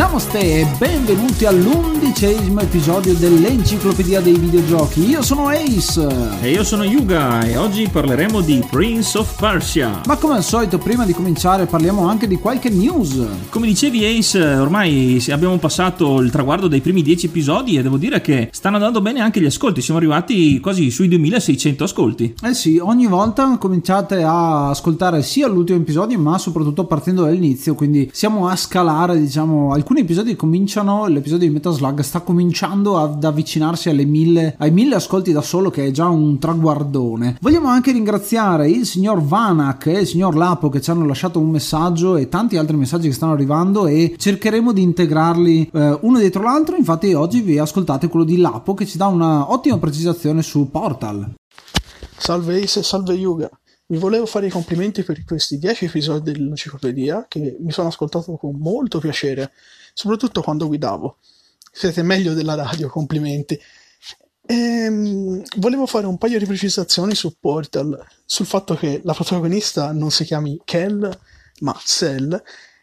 Namaste e benvenuti all'undicesimo episodio dell'Enciclopedia dei Videogiochi. Io sono Ace. E io sono Yuga e oggi parleremo di Prince of Persia. Ma come al solito, prima di cominciare parliamo anche di qualche news. Come dicevi Ace, ormai abbiamo passato il traguardo dei primi 10 episodi e devo dire che stanno andando bene anche gli ascolti. Siamo arrivati quasi sui 2600 ascolti. Eh sì, ogni volta cominciate a ascoltare sia l'ultimo episodio ma soprattutto partendo dall'inizio, quindi siamo a scalare diciamo alcuni alcuni episodi cominciano, l'episodio di Metal Slug sta cominciando ad avvicinarsi mille, ai mille ascolti da solo, che è già un traguardone. Vogliamo anche ringraziare il signor Vanak e il signor Lapo che ci hanno lasciato un messaggio e tanti altri messaggi che stanno arrivando e cercheremo di integrarli eh, uno dietro l'altro. Infatti oggi vi ascoltate quello di Lapo che ci dà una ottima precisazione su Portal. Salve Ace salve Yuga. Vi volevo fare i complimenti per questi 10 episodi dell'enciclopedia che mi sono ascoltato con molto piacere soprattutto quando guidavo. Siete meglio della radio, complimenti. Ehm, volevo fare un paio di precisazioni su Portal, sul fatto che la protagonista non si chiami Kel, ma Cell,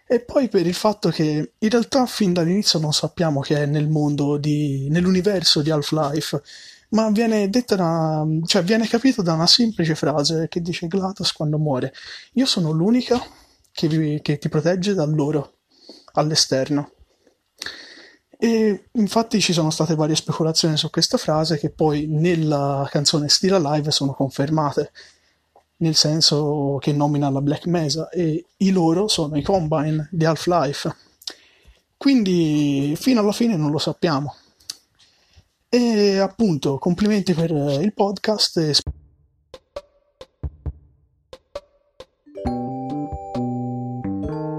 e poi per il fatto che in realtà fin dall'inizio non sappiamo che è nel mondo di, nell'universo di Half-Life, ma viene detta una, cioè viene capito da una semplice frase che dice GLaDOS quando muore. Io sono l'unica che, vi, che ti protegge da loro all'esterno. E infatti ci sono state varie speculazioni su questa frase che poi nella canzone Still Alive sono confermate, nel senso che nomina la Black Mesa e i loro sono i Combine di Half-Life. Quindi fino alla fine non lo sappiamo. E appunto, complimenti per il podcast. E...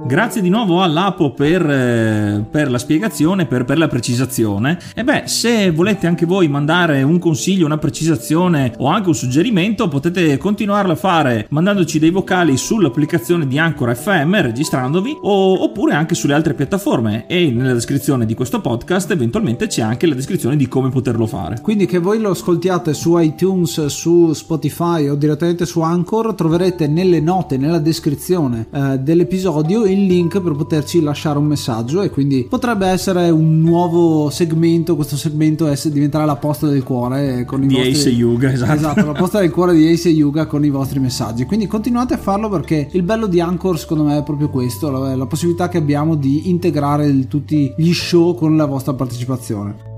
Grazie di nuovo all'Apo per, eh, per la spiegazione, per, per, la precisazione. E beh, se volete anche voi mandare un consiglio, una precisazione o anche un suggerimento, potete continuarlo a fare mandandoci dei vocali sull'applicazione di Anchor FM registrandovi o, oppure anche sulle altre piattaforme e nella descrizione di questo podcast eventualmente c'è anche la descrizione di come poterlo fare. Quindi che voi lo ascoltiate su iTunes, su Spotify o direttamente su Anchor, troverete nelle note, nella descrizione eh, dell'episodio il il link per poterci lasciare un messaggio e quindi potrebbe essere un nuovo segmento, questo segmento è, diventerà la posta del cuore con i di vostri... Ace Yuga, esatto. esatto, la posta del cuore di Ace Yuga con i vostri messaggi. Quindi continuate a farlo perché il bello di Anchor secondo me è proprio questo, la, la possibilità che abbiamo di integrare il, tutti gli show con la vostra partecipazione.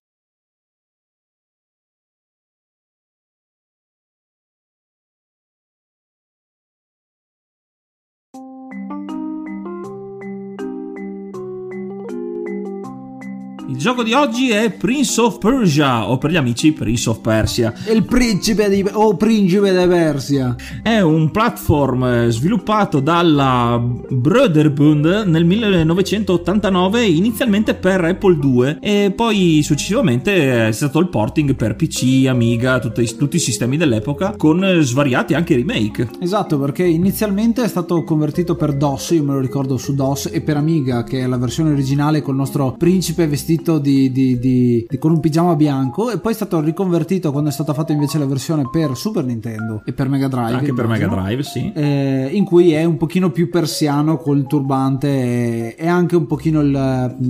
Gioco di oggi è Prince of Persia, o per gli amici Prince of Persia. Il principe di... o principe di Persia. È un platform eh, sviluppato dalla Brotherhood nel 1989, inizialmente per Apple II e poi successivamente è stato il porting per PC, Amiga, tutti, tutti i sistemi dell'epoca, con svariati anche remake. Esatto, perché inizialmente è stato convertito per DOS, io me lo ricordo su DOS, e per Amiga, che è la versione originale col nostro principe vestito di, di, di, con un pigiama bianco e poi è stato riconvertito quando è stata fatta invece la versione per Super Nintendo e per Mega Drive. Anche per Mega Drive, sì. Eh, in cui è un pochino più persiano col turbante e, e anche un pochino il,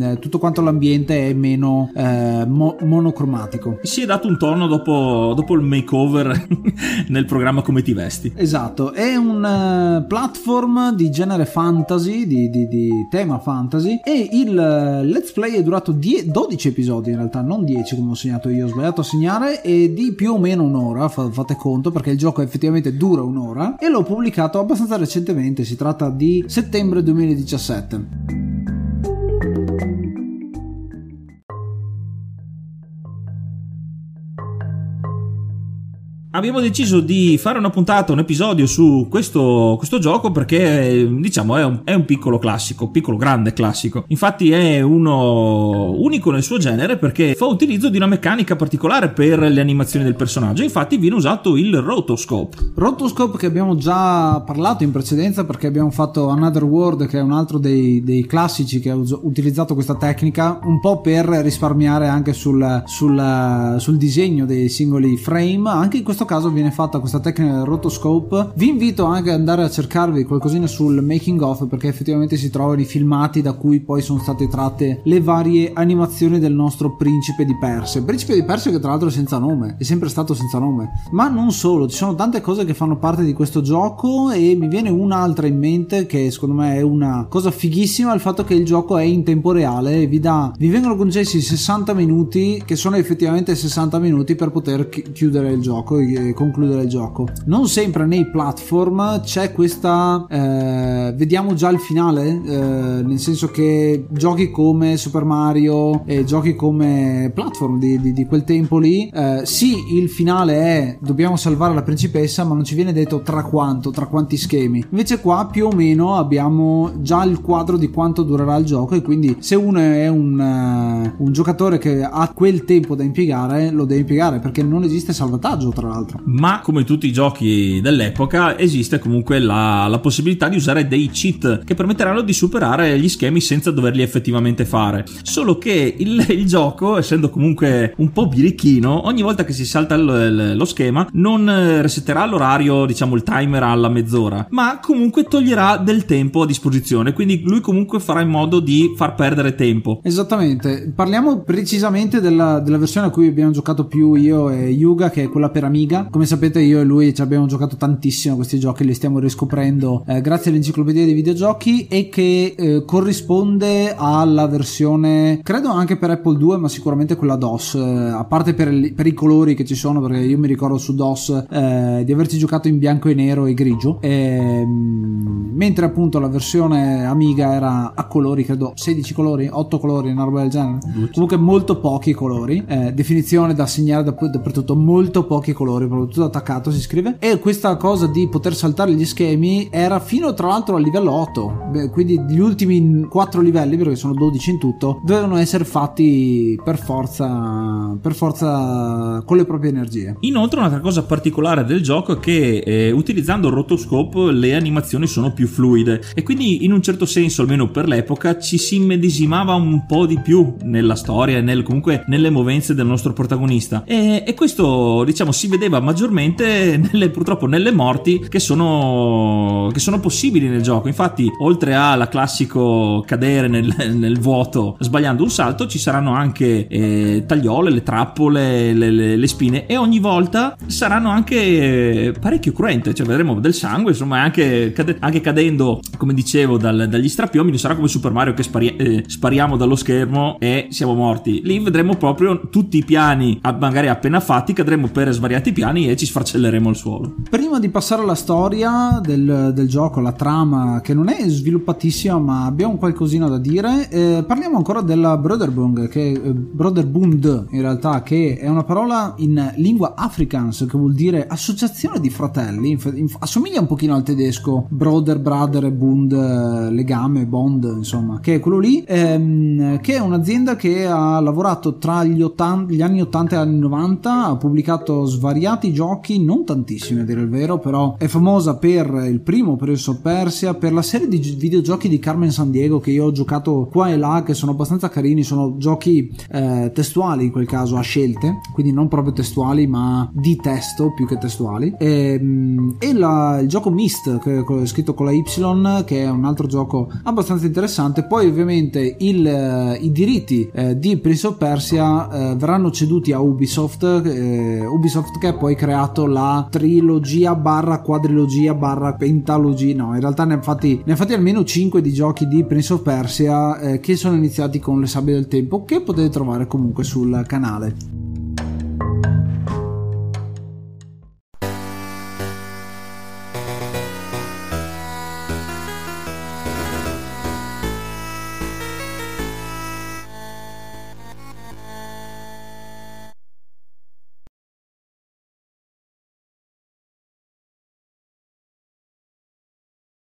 eh, tutto quanto l'ambiente è meno eh, mo, monocromatico. Si è dato un tono dopo, dopo il makeover nel programma Come ti vesti. Esatto, è un uh, platform di genere fantasy, di, di, tema fantasy e il uh, let's play è durato 10 12 episodi in realtà, non 10 come ho segnato io, ho sbagliato a segnare, e di più o meno un'ora, fate conto perché il gioco effettivamente dura un'ora, e l'ho pubblicato abbastanza recentemente, si tratta di settembre 2017. Abbiamo deciso di fare una puntata, un episodio su questo, questo gioco perché diciamo è un, è un, piccolo classico, piccolo grande classico. Infatti è uno unico nel suo genere perché fa utilizzo di una meccanica particolare per le animazioni del personaggio. Infatti viene usato il rotoscope. Rotoscope che abbiamo già parlato in precedenza perché abbiamo fatto Another World che è un altro dei, dei classici che ha utilizzato questa tecnica un po' per risparmiare anche sul, sul, sul disegno dei singoli frame. Anche in questo questo caso viene fatta questa tecnica del rotoscope. Vi invito anche ad andare a cercarvi qualcosina sul making of perché effettivamente si trovano i filmati da cui poi sono state tratte le varie animazioni del nostro principe di Persia. Principe di Persia che tra l'altro è senza nome, è sempre stato senza nome. Ma non solo, ci sono tante cose che fanno parte di questo gioco e mi viene un'altra in mente che secondo me è una cosa fighissima il fatto che il gioco è in tempo reale e vi dà vi vengono concessi 60 minuti che sono effettivamente 60 minuti per poter chiudere il gioco concludere il gioco. Non sempre nei platform c'è questa. Eh, vediamo già il finale, eh, nel senso che giochi come Super Mario e giochi come platform di, di, di quel tempo lì, eh, sì, il finale è dobbiamo salvare la principessa, ma non ci viene detto tra quanto, tra quanti schemi. Invece qua più o meno abbiamo già il quadro di quanto durerà il gioco e quindi se uno è un, uh, un giocatore che ha quel tempo da impiegare, lo deve impiegare perché non esiste salvataggio tra l'altro l'altro. Ma come tutti i giochi dell'epoca esiste comunque la, la, possibilità di usare dei cheat che permetteranno di superare gli schemi senza doverli effettivamente fare. Solo che il, il gioco, essendo comunque un po' birichino, ogni volta che si salta il, lo schema non resetterà l'orario, diciamo il timer alla mezz'ora, ma comunque toglierà del tempo a disposizione. Quindi lui comunque farà in modo di far perdere tempo. Esattamente. Parliamo precisamente della, della versione a cui abbiamo giocato più io e Yuga, che è quella per Amiga come sapete io e lui ci abbiamo giocato tantissimo a questi giochi, li stiamo riscoprendo eh, grazie all'enciclopedia dei videogiochi e che eh, corrisponde alla versione, credo anche per Apple 2, ma sicuramente quella DOS, eh, a parte per, per, i colori che ci sono, perché io mi ricordo su DOS eh, di averci giocato in bianco e nero e grigio, ehm, mentre appunto la versione Amiga era a colori, credo 16 colori, 8 colori, una roba del genere. Comunque molto pochi colori, eh, definizione da segnare dappertutto, molto pochi colori fuori, proprio tutto attaccato si scrive. E questa cosa di poter saltare gli schemi era fino tra l'altro al livello 8, Beh, quindi gli ultimi 4 livelli, perché sono 12 in tutto, dovevano essere fatti per forza, per forza con le proprie energie. Inoltre un'altra cosa particolare del gioco è che eh, utilizzando il rotoscope le animazioni sono più fluide e quindi in un certo senso, almeno per l'epoca, ci si immedesimava un po' di più nella storia e nel, comunque nelle movenze del nostro protagonista. E, e questo, diciamo, si vedeva maggiormente nelle, purtroppo nelle morti che sono, che sono possibili nel gioco. Infatti, oltre alla classico cadere nel, nel vuoto sbagliando un salto, ci saranno anche eh, tagliole, le trappole, le, le, le, spine e ogni volta saranno anche parecchio cruente, cioè vedremo del sangue, insomma, anche, cade, anche cadendo, come dicevo, dal, dagli strappioni, non sarà come Super Mario che spari, eh, spariamo dallo schermo e siamo morti. Lì vedremo proprio tutti i piani, magari appena fatti, cadremo per svariati piani e ci sfarcelleremo al suolo. Prima di passare alla storia del, del gioco, la trama, che non è sviluppatissima, ma abbiamo qualcosina da dire, eh, parliamo ancora della Broderbund, che, eh, Broderbund in realtà, che è una parola in lingua afrikaans, che vuol dire associazione di fratelli, inf- inf- assomiglia un pochino al tedesco, Brother e Bund, eh, legame, bond, insomma, che è quello lì, ehm, che è un'azienda che ha lavorato tra gli, 80, gli anni 80 e gli anni 90, ha pubblicato svariati giochi, non tantissimi a dire il vero, però è famosa per il primo Prince of Persia, per la serie di videogiochi di Carmen San Diego che io ho giocato qua e là, che sono abbastanza carini, sono giochi eh, testuali in quel caso a scelte, quindi non proprio testuali ma di testo più che testuali. E, ehm, e la, il gioco Myst, che è scritto con la Y, che è un altro gioco abbastanza interessante. Poi ovviamente il, eh, i diritti eh, di Prince of Persia eh, verranno ceduti a Ubisoft, eh, Ubisoft che ha poi creato la trilogia barra quadrilogia barra pentalogia, no in realtà ne ha fatti, fatti almeno 5 di giochi di Prince of Persia eh, che sono iniziati con le sabbie del tempo che potete trovare comunque sul canale.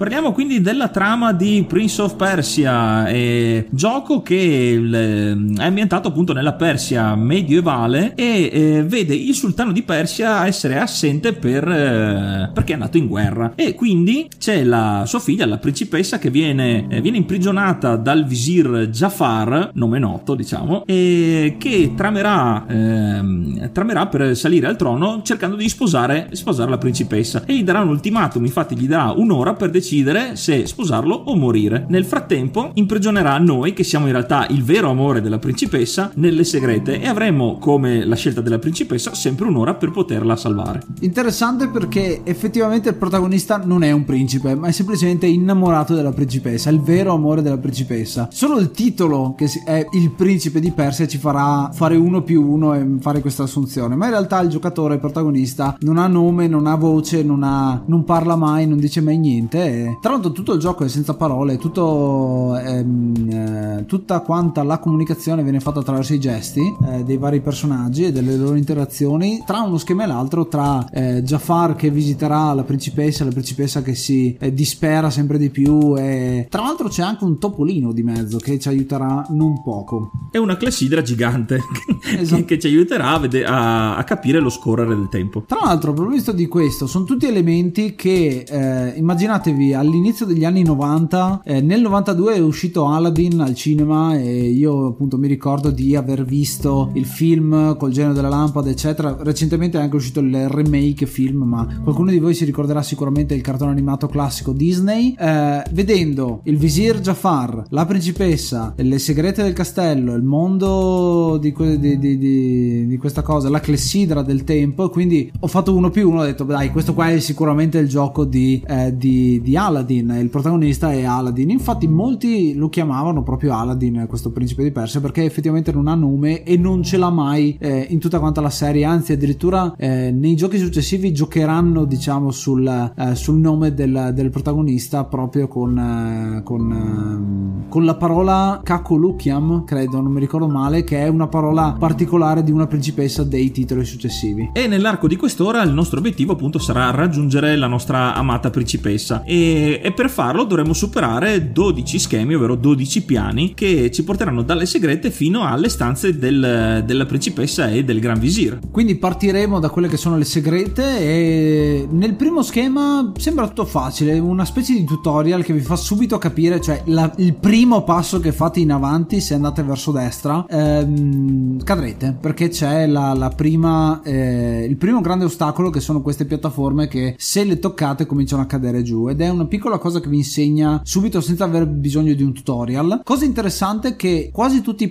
Parliamo quindi della trama di Prince of Persia, eh, gioco che eh, è ambientato appunto nella Persia medievale e eh, vede il sultano di Persia essere assente per, eh, perché è andato in guerra. E quindi c'è la sua figlia, la principessa, che viene, eh, viene imprigionata dal visir Jafar, nome noto diciamo, e che tramerà, ehm, tramerà per salire al trono cercando di sposare, sposare la principessa. E gli darà un ultimatum, infatti gli darà un'ora per decidere decidere se sposarlo o morire. Nel frattempo imprigionerà noi, che siamo in realtà il vero amore della principessa, nelle segrete e avremo, come la scelta della principessa, sempre un'ora per poterla salvare. Interessante perché effettivamente il protagonista non è un principe, ma è semplicemente innamorato della principessa, il vero amore della principessa. Solo il titolo, che è il principe di Persia, ci farà fare uno più uno e fare questa assunzione, ma in realtà il giocatore, il protagonista, non ha nome, non ha voce, non, ha, non parla mai, non dice mai niente tra l'altro tutto il gioco è senza parole, tutto, ehm, eh, tutta quanta la comunicazione viene fatta attraverso i gesti eh, dei vari personaggi e delle loro interazioni tra uno schema e l'altro, tra eh, Jafar che visiterà la principessa, la principessa che si eh, dispera sempre di più e tra l'altro c'è anche un topolino di mezzo che ci aiuterà non poco. È una clessidra gigante esatto. che ci aiuterà a, vede- a, a, capire lo scorrere del tempo. Tra l'altro, a proposito di questo, sono tutti elementi che eh, all'inizio degli anni 90, eh, nel 92 è uscito Aladdin al cinema e io appunto mi ricordo di aver visto il film col genio della lampada eccetera, recentemente è anche uscito il remake film ma qualcuno di voi si ricorderà sicuramente il cartone animato classico Disney, eh, vedendo il visir Jafar, la principessa, le segrete del castello, il mondo di, que- di, di, di questa cosa, la clessidra del tempo, quindi ho fatto uno più uno, ho detto dai questo qua è sicuramente il gioco di, eh, di, di Aladdin, il protagonista è Aladdin. Infatti molti lo chiamavano proprio Aladdin, questo principe di Persia, perché effettivamente non ha nome e non ce l'ha mai eh, in tutta quanta la serie, anzi addirittura eh, nei giochi successivi giocheranno diciamo sul, eh, sul nome del, del, protagonista proprio con, eh, con, ehm, con la parola Kakolukiam, credo, non mi ricordo male, che è una parola particolare di una principessa dei titoli successivi. E nell'arco di quest'ora il nostro obiettivo appunto sarà raggiungere la nostra amata principessa e, e per farlo dovremo superare 12 schemi, ovvero 12 piani che ci porteranno dalle segrete fino alle stanze del, della principessa e del gran visir. Quindi partiremo da quelle che sono le segrete e nel primo schema sembra tutto facile, una specie di tutorial che vi fa subito capire, cioè la, il primo passo che fate in avanti se andate verso destra ehm, cadrete perché c'è la, la prima, eh, il primo grande ostacolo che sono queste piattaforme che se le toccate cominciano a cadere giù ed è una piccola cosa che vi insegna subito senza aver bisogno di un tutorial. Cosa interessante è che quasi tutti i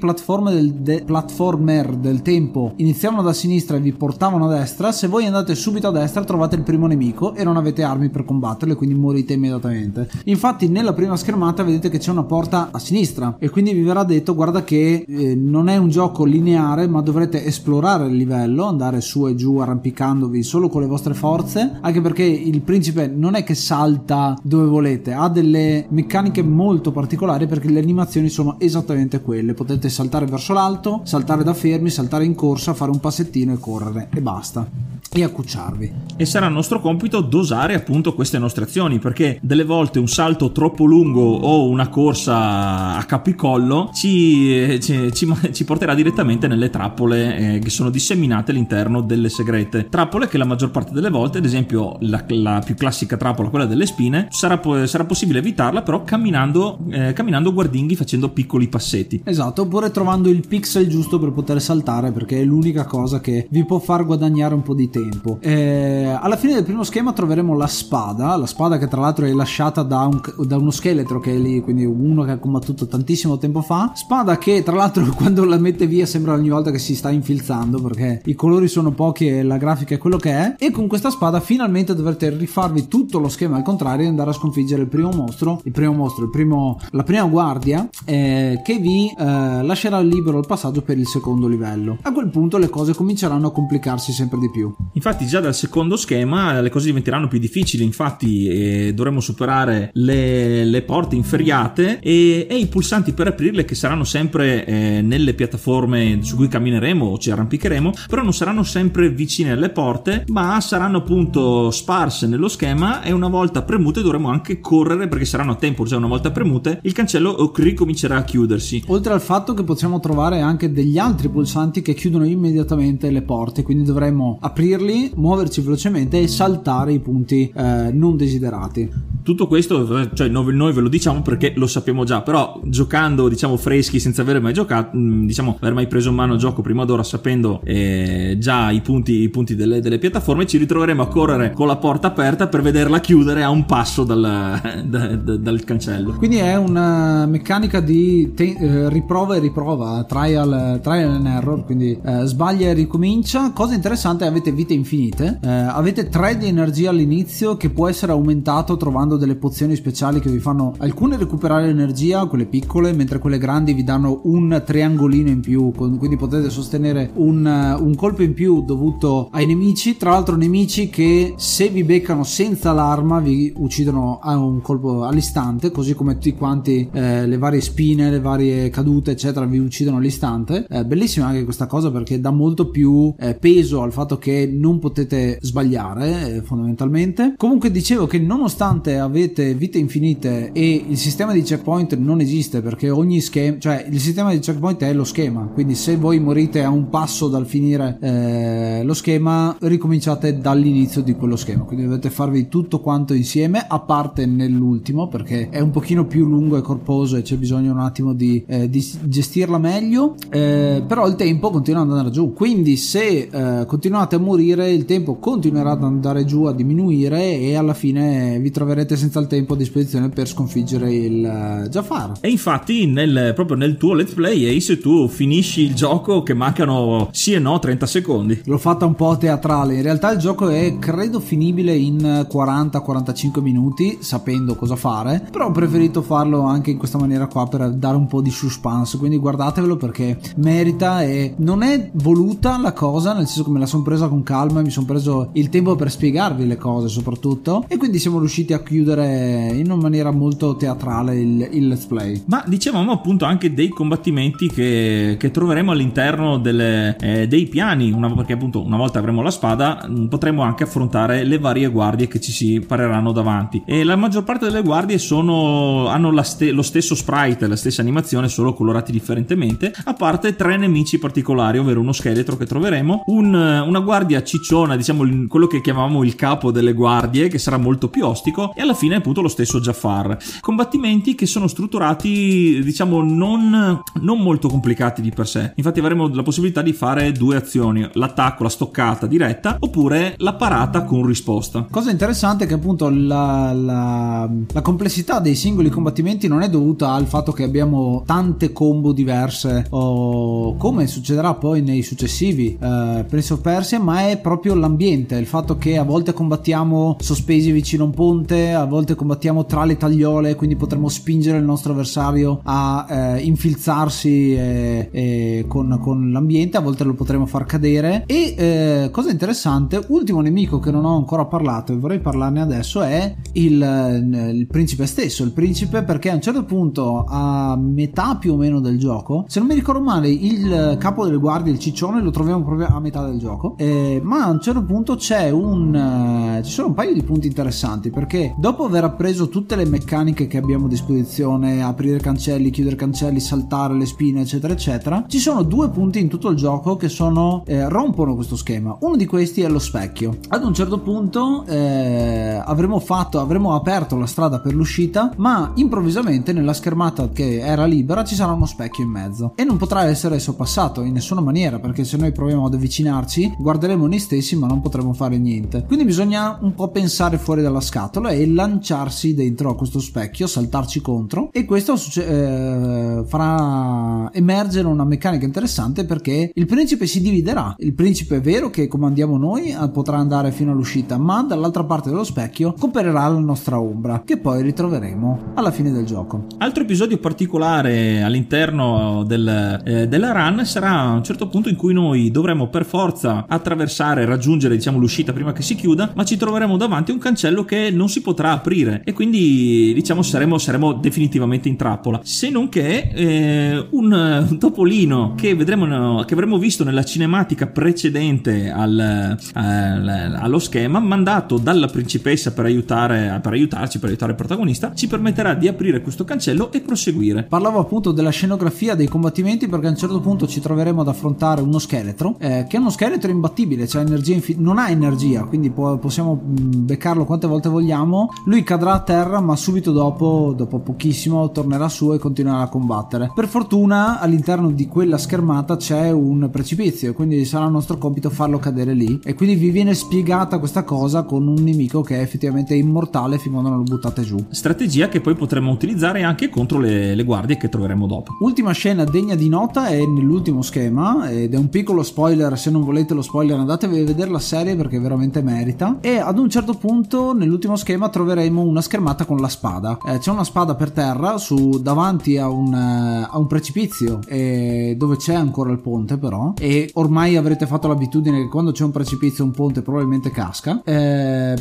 del, de, platformer del tempo iniziavano da sinistra e vi portavano a destra, se voi andate subito a destra trovate il primo nemico e non avete armi per combatterlo e quindi morite immediatamente. Infatti nella prima schermata vedete che c'è una porta a sinistra e quindi vi verrà detto guarda che eh, non è un gioco lineare ma dovrete esplorare il livello, andare su e giù arrampicandovi solo con le vostre forze, anche perché il principe non è che salta dove volete, ha delle meccaniche molto particolari perché le animazioni sono esattamente quelle, potete saltare verso l'alto, saltare da fermi, saltare in corsa, fare un passettino e correre. E basta e accucciarvi. E sarà nostro compito dosare appunto queste nostre azioni perché delle volte un salto troppo lungo o una corsa a capicollo ci, ci, ci, ci porterà direttamente nelle trappole eh, che sono disseminate all'interno delle segrete. Trappole che la maggior parte delle volte, ad esempio la, la più classica trappola, quella delle spine, sarà, sarà possibile evitarla però camminando, eh, camminando guardinghi facendo piccoli passetti. Esatto, oppure trovando il pixel giusto per poter saltare perché è l'unica cosa che vi può far guadagnare un po' di tempo tempo. Eh, alla fine del primo schema troveremo la spada, la spada che tra l'altro è lasciata da, un, da, uno scheletro che è lì, quindi uno che ha combattuto tantissimo tempo fa. Spada che tra l'altro quando la mette via sembra ogni volta che si sta infilzando perché i colori sono pochi e la grafica è quello che è. E con questa spada finalmente dovrete rifarvi tutto lo schema al contrario e andare a sconfiggere il primo mostro, il primo mostro, il primo, la prima guardia eh, che vi eh, lascerà libero il passaggio per il secondo livello. A quel punto le cose cominceranno a complicarsi sempre di più. Infatti già dal secondo schema le cose diventeranno più difficili, infatti eh, dovremo superare le, le porte inferriate e, e, i pulsanti per aprirle che saranno sempre eh, nelle piattaforme su cui cammineremo o ci arrampicheremo, però non saranno sempre vicine alle porte, ma saranno appunto sparse nello schema e una volta premute dovremo anche correre perché saranno a tempo, già una volta premute il cancello ricomincerà a chiudersi. Oltre al fatto che possiamo trovare anche degli altri pulsanti che chiudono immediatamente le porte, quindi dovremo aprirle colpirli, muoverci velocemente e saltare i punti eh, non desiderati. Tutto questo, cioè noi, ve lo diciamo perché lo sappiamo già, però giocando diciamo freschi senza aver mai giocato, mm, diciamo aver mai preso in mano il gioco prima d'ora sapendo eh, già i punti, i punti delle, delle, piattaforme, ci ritroveremo a correre con la porta aperta per vederla chiudere a un passo dal, da, da, dal cancello. Quindi è una meccanica di te, eh, riprova e riprova, trial, trial and error, quindi eh, sbaglia e ricomincia. Cosa interessante, avete vite infinite, eh, avete 3 di energia all'inizio che può essere aumentato trovando delle pozioni speciali che vi fanno alcune recuperare energia, quelle piccole, mentre quelle grandi vi danno un triangolino in più, quindi potete sostenere un, un colpo in più dovuto ai nemici, tra l'altro nemici che se vi beccano senza l'arma vi uccidono a un colpo all'istante, così come tutti quanti eh, le varie spine, le varie cadute eccetera vi uccidono all'istante. Eh, bellissima anche questa cosa perché dà molto più eh, peso al fatto che non potete sbagliare eh, fondamentalmente. Comunque dicevo che nonostante avete vite infinite e il sistema di checkpoint non esiste perché ogni schema, cioè il sistema di checkpoint è lo schema, quindi se voi morite a un passo dal finire eh, lo schema ricominciate dall'inizio di quello schema, quindi dovete farvi tutto quanto insieme a parte nell'ultimo perché è un pochino più lungo e corposo e c'è bisogno un attimo di, eh, di gestirla meglio, eh, però il tempo continua ad andare giù, quindi se eh, continuate a morire il tempo continuerà ad andare giù a diminuire e alla fine vi troverete senza il tempo a disposizione per sconfiggere il uh, Jafar. E infatti nel, proprio nel tuo let's play Ace tu finisci il gioco che mancano sì e no 30 secondi. L'ho fatta un po' teatrale, in realtà il gioco è credo finibile in 40-45 minuti sapendo cosa fare, però ho preferito farlo anche in questa maniera qua per dare un po' di suspense, quindi guardatevelo perché merita e non è voluta la cosa, nel senso che me la sono presa con calma mi sono preso il tempo per spiegarvi le cose soprattutto e quindi siamo riusciti a chiudere in una maniera molto teatrale il, il let's play. Ma dicevamo appunto anche dei combattimenti che, che troveremo all'interno delle, eh, dei piani, una, perché appunto una volta avremo la spada mm, potremo anche affrontare le varie guardie che ci si pareranno davanti e la maggior parte delle guardie sono, hanno ste, lo stesso sprite, la stessa animazione, solo colorati differentemente, a parte tre nemici particolari, ovvero uno scheletro che troveremo, un, una guardia cicciona, diciamo quello che chiamavamo il capo delle guardie, che sarà molto più ostico, e alla fine appunto lo stesso Jafar. Combattimenti che sono strutturati, diciamo, non, non molto complicati di per sé. Infatti avremo la possibilità di fare due azioni, l'attacco, la stoccata diretta, oppure la parata con risposta. Cosa interessante è che appunto la, la, la complessità dei singoli combattimenti non è dovuta al fatto che abbiamo tante combo diverse o come succederà poi nei successivi eh, Prince of Persia, ma è proprio l'ambiente, il fatto che a volte combattiamo sospesi vicino a un ponte, a volte combattiamo tra le tagliole, quindi potremo spingere il nostro avversario a eh, infilzarsi eh, eh, con, con, l'ambiente, a volte lo potremo far cadere. E eh, cosa interessante, ultimo nemico che non ho ancora parlato e vorrei parlarne adesso è il, eh, il principe stesso. Il principe perché a un certo punto, a metà più o meno del gioco, se non mi ricordo male, il capo delle guardie, il ciccione, lo troviamo proprio a metà del gioco. Eh, ma a un certo punto c'è un. ci sono un paio di punti interessanti perché dopo aver appreso tutte le meccaniche che abbiamo a disposizione, aprire cancelli, chiudere cancelli, saltare le spine, eccetera, eccetera, ci sono due punti in tutto il gioco che sono eh, rompono questo schema. Uno di questi è lo specchio. Ad un certo punto eh, avremo fatto, avremo aperto la strada per l'uscita, ma improvvisamente nella schermata che era libera ci sarà uno specchio in mezzo e non potrà essere sorpassato in nessuna maniera perché se noi proviamo ad avvicinarci guarderemo noi stessi ma non potremo fare niente. Quindi bisogna un po' pensare fuori dalla scatola e lanciarsi dentro a questo specchio, saltarci contro e questo eh, farà emergere una meccanica interessante perché il principe si dividerà. Il principe è vero che comandiamo noi potrà andare fino all'uscita, ma dall'altra parte dello specchio comparirà la nostra ombra che poi ritroveremo alla fine del gioco. Altro episodio particolare all'interno del, eh, della run sarà un certo punto in cui noi dovremo per forza attraversare, raggiungere diciamo l'uscita prima che si chiuda, ma ci troveremo davanti a un cancello che non si potrà aprire e quindi diciamo saremo, saremo definitivamente in trappola. Se non che eh, un, un, topolino che vedremo che avremmo visto nella cinematica precedente al, al, allo schema, mandato dalla principessa per aiutare per aiutarci, per aiutare il protagonista, ci permetterà di aprire questo cancello e proseguire. Parlavo appunto della scenografia dei combattimenti perché a un certo punto ci troveremo ad affrontare uno scheletro eh, che è uno scheletro imbattibile, cioè energia infi- non ha energia, quindi può, possiamo beccarlo quante volte vogliamo. Lui cadrà a terra, ma subito dopo, dopo pochissimo, tornerà su e continuerà a combattere. Per fortuna all'interno di quella schermata c'è un precipizio, quindi sarà il nostro compito farlo cadere lì. E quindi vi viene spiegata questa cosa con un nemico che è effettivamente immortale fin quando non lo buttate giù. Strategia che poi potremo utilizzare anche contro le, le guardie che troveremo dopo. Ultima scena degna di nota è nell'ultimo schema ed è un piccolo spoiler, se non volete lo spoiler andatevi a vedere la serie perché veramente merita. E ad un certo punto nell'ultimo schema troveremo una schermata con la spada. Eh, c'è una spada per terra su, davanti a un, uh, a un precipizio eh, dove c'è ancora il ponte però e ormai avrete fatto l'abitudine che quando c'è un precipizio un ponte probabilmente casca. Eh,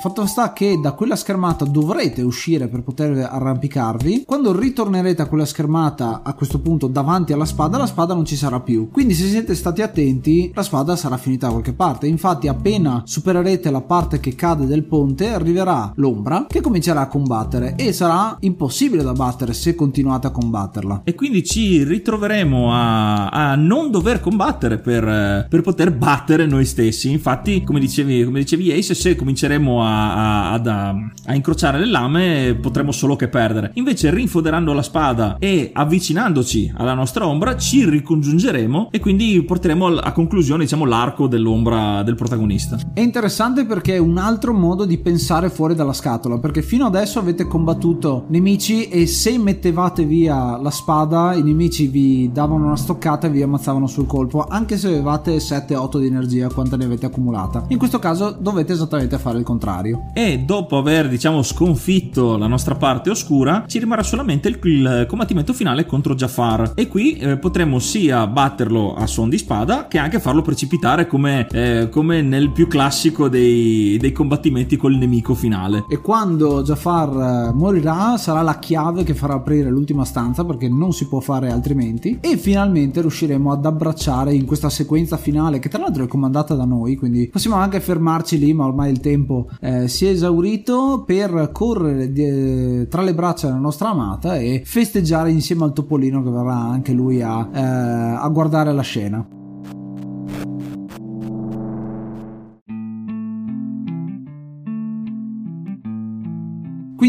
fatto sta che da quella schermata dovrete uscire per poter arrampicarvi. Quando ritornerete a quella schermata a questo punto davanti alla spada, la spada non ci sarà più. Quindi se siete stati attenti, la spada sarà finita da qualche parte. Infatti appena supererete la parte che cade del ponte, arriverà l'ombra che comincerà a combattere e sarà impossibile da battere se continuate a combatterla. E quindi ci ritroveremo a, a non dover combattere per, per, poter battere noi stessi. Infatti, come dicevi, come dicevi Ace, se cominceremo a, a, a, incrociare le lame, potremo solo che perdere. Invece, rinfoderando la spada e avvicinandoci alla nostra ombra, ci ricongiungeremo e quindi porteremo a conclusione, diciamo, l'arco dell'ombra del protagonista. È interessante perché è un altro modo di pensare fuori dalla scatola perché fino adesso avete combattuto nemici e se mettevate via la spada i nemici vi davano una stoccata e vi ammazzavano sul colpo anche se avevate 7-8 di energia quanta ne avete accumulata. In questo caso dovete esattamente fare il contrario. E dopo aver diciamo sconfitto la nostra parte oscura ci rimarrà solamente il, il combattimento finale contro Jafar. E qui eh, potremo sia batterlo a suon di spada che anche farlo precipitare come, eh, come nel più classico dei, dei, combattimenti col nemico finale. E quando Jafar eh, morirà sarà la chiave che farà aprire l'ultima stanza perché non si può fare altrimenti e finalmente riusciremo ad abbracciare in questa sequenza finale che tra l'altro è comandata da noi quindi possiamo anche fermarci lì ma ormai il tempo eh, si è esaurito per correre di, tra le braccia della nostra amata e festeggiare insieme al topolino che verrà anche lui a, eh, a guardare la scena.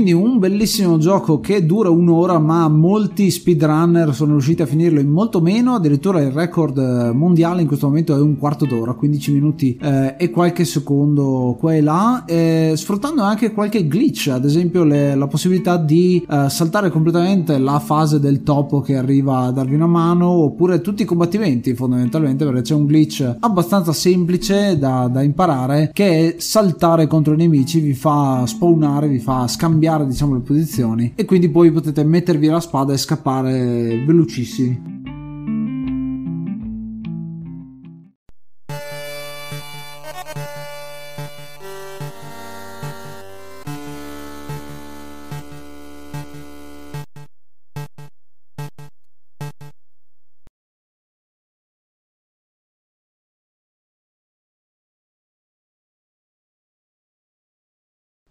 Quindi un bellissimo gioco che dura un'ora, ma molti speedrunner sono riusciti a finirlo in molto meno. Addirittura il record eh, mondiale in questo momento è un quarto d'ora, 15 minuti eh, e qualche secondo qua e là, eh, sfruttando anche qualche glitch, ad esempio le, la possibilità di eh, saltare completamente la fase del topo che arriva a darvi una mano, oppure tutti i combattimenti fondamentalmente, perché c'è un glitch abbastanza semplice da, da imparare che è saltare contro i nemici, vi fa spawnare, vi fa scambiare cambiare diciamo le posizioni e quindi poi potete mettervi la spada e scappare velocissimi.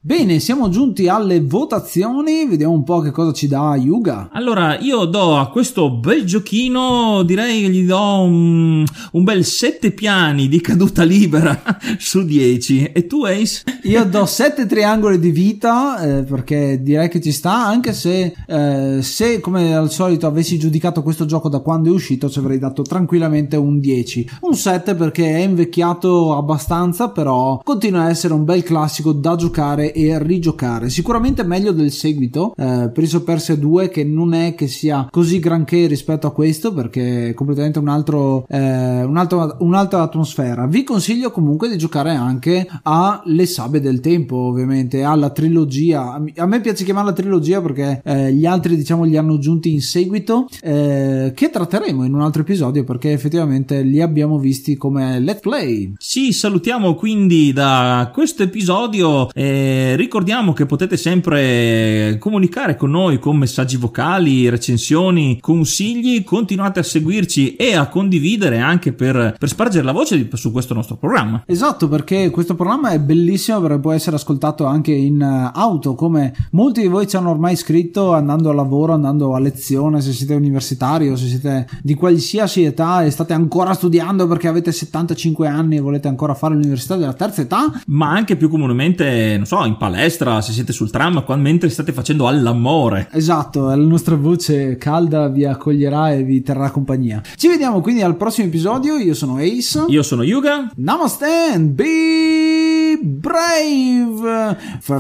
Bene, siamo giunti alle votazioni, vediamo un po' che cosa ci dà Yuga. Allora, io do a questo bel giochino, direi che gli do un, un bel 7 piani di caduta libera su 10. E tu Ace? Io do 7 triangoli di vita, eh, perché direi che ci sta, anche se, eh, se come al solito avessi giudicato questo gioco da quando è uscito ci avrei dato tranquillamente un 10. Un 7 perché è invecchiato abbastanza, però continua a essere un bel classico da giocare e rigiocare. Sicuramente meglio del seguito, eh, Prince of Persia 2, che non è che sia così granché rispetto a questo, perché è completamente un altro, eh, un altro, un'altra atmosfera. Vi consiglio comunque di giocare anche a Le Sabbie del Tempo, ovviamente, alla trilogia. A me piace chiamarla trilogia perché eh, gli altri, diciamo, li hanno aggiunti in seguito, eh, che tratteremo in un altro episodio perché effettivamente li abbiamo visti come let's play. Sì, salutiamo quindi da questo episodio. Eh, ricordiamo che potete sempre comunicare con noi con messaggi vocali, recensioni, consigli. Continuate a seguirci e a condividere anche per, per spargere la voce su questo nostro programma. Esatto, perché questo programma è bellissimo perché può essere ascoltato anche in eh, auto, come molti di voi ci hanno ormai scritto andando a lavoro, andando a lezione, se siete universitari o se siete di qualsiasi età e state ancora studiando perché avete 75 anni e volete ancora fare l'università della terza età. Ma anche più comunemente, non so, in in palestra, se siete sul tram, qua, mentre state facendo all'amore. Esatto, la nostra voce calda vi accoglierà e vi terrà compagnia. Ci vediamo quindi al prossimo episodio. Io sono Ace. Io sono Yuga. Namaste and be brave. Fa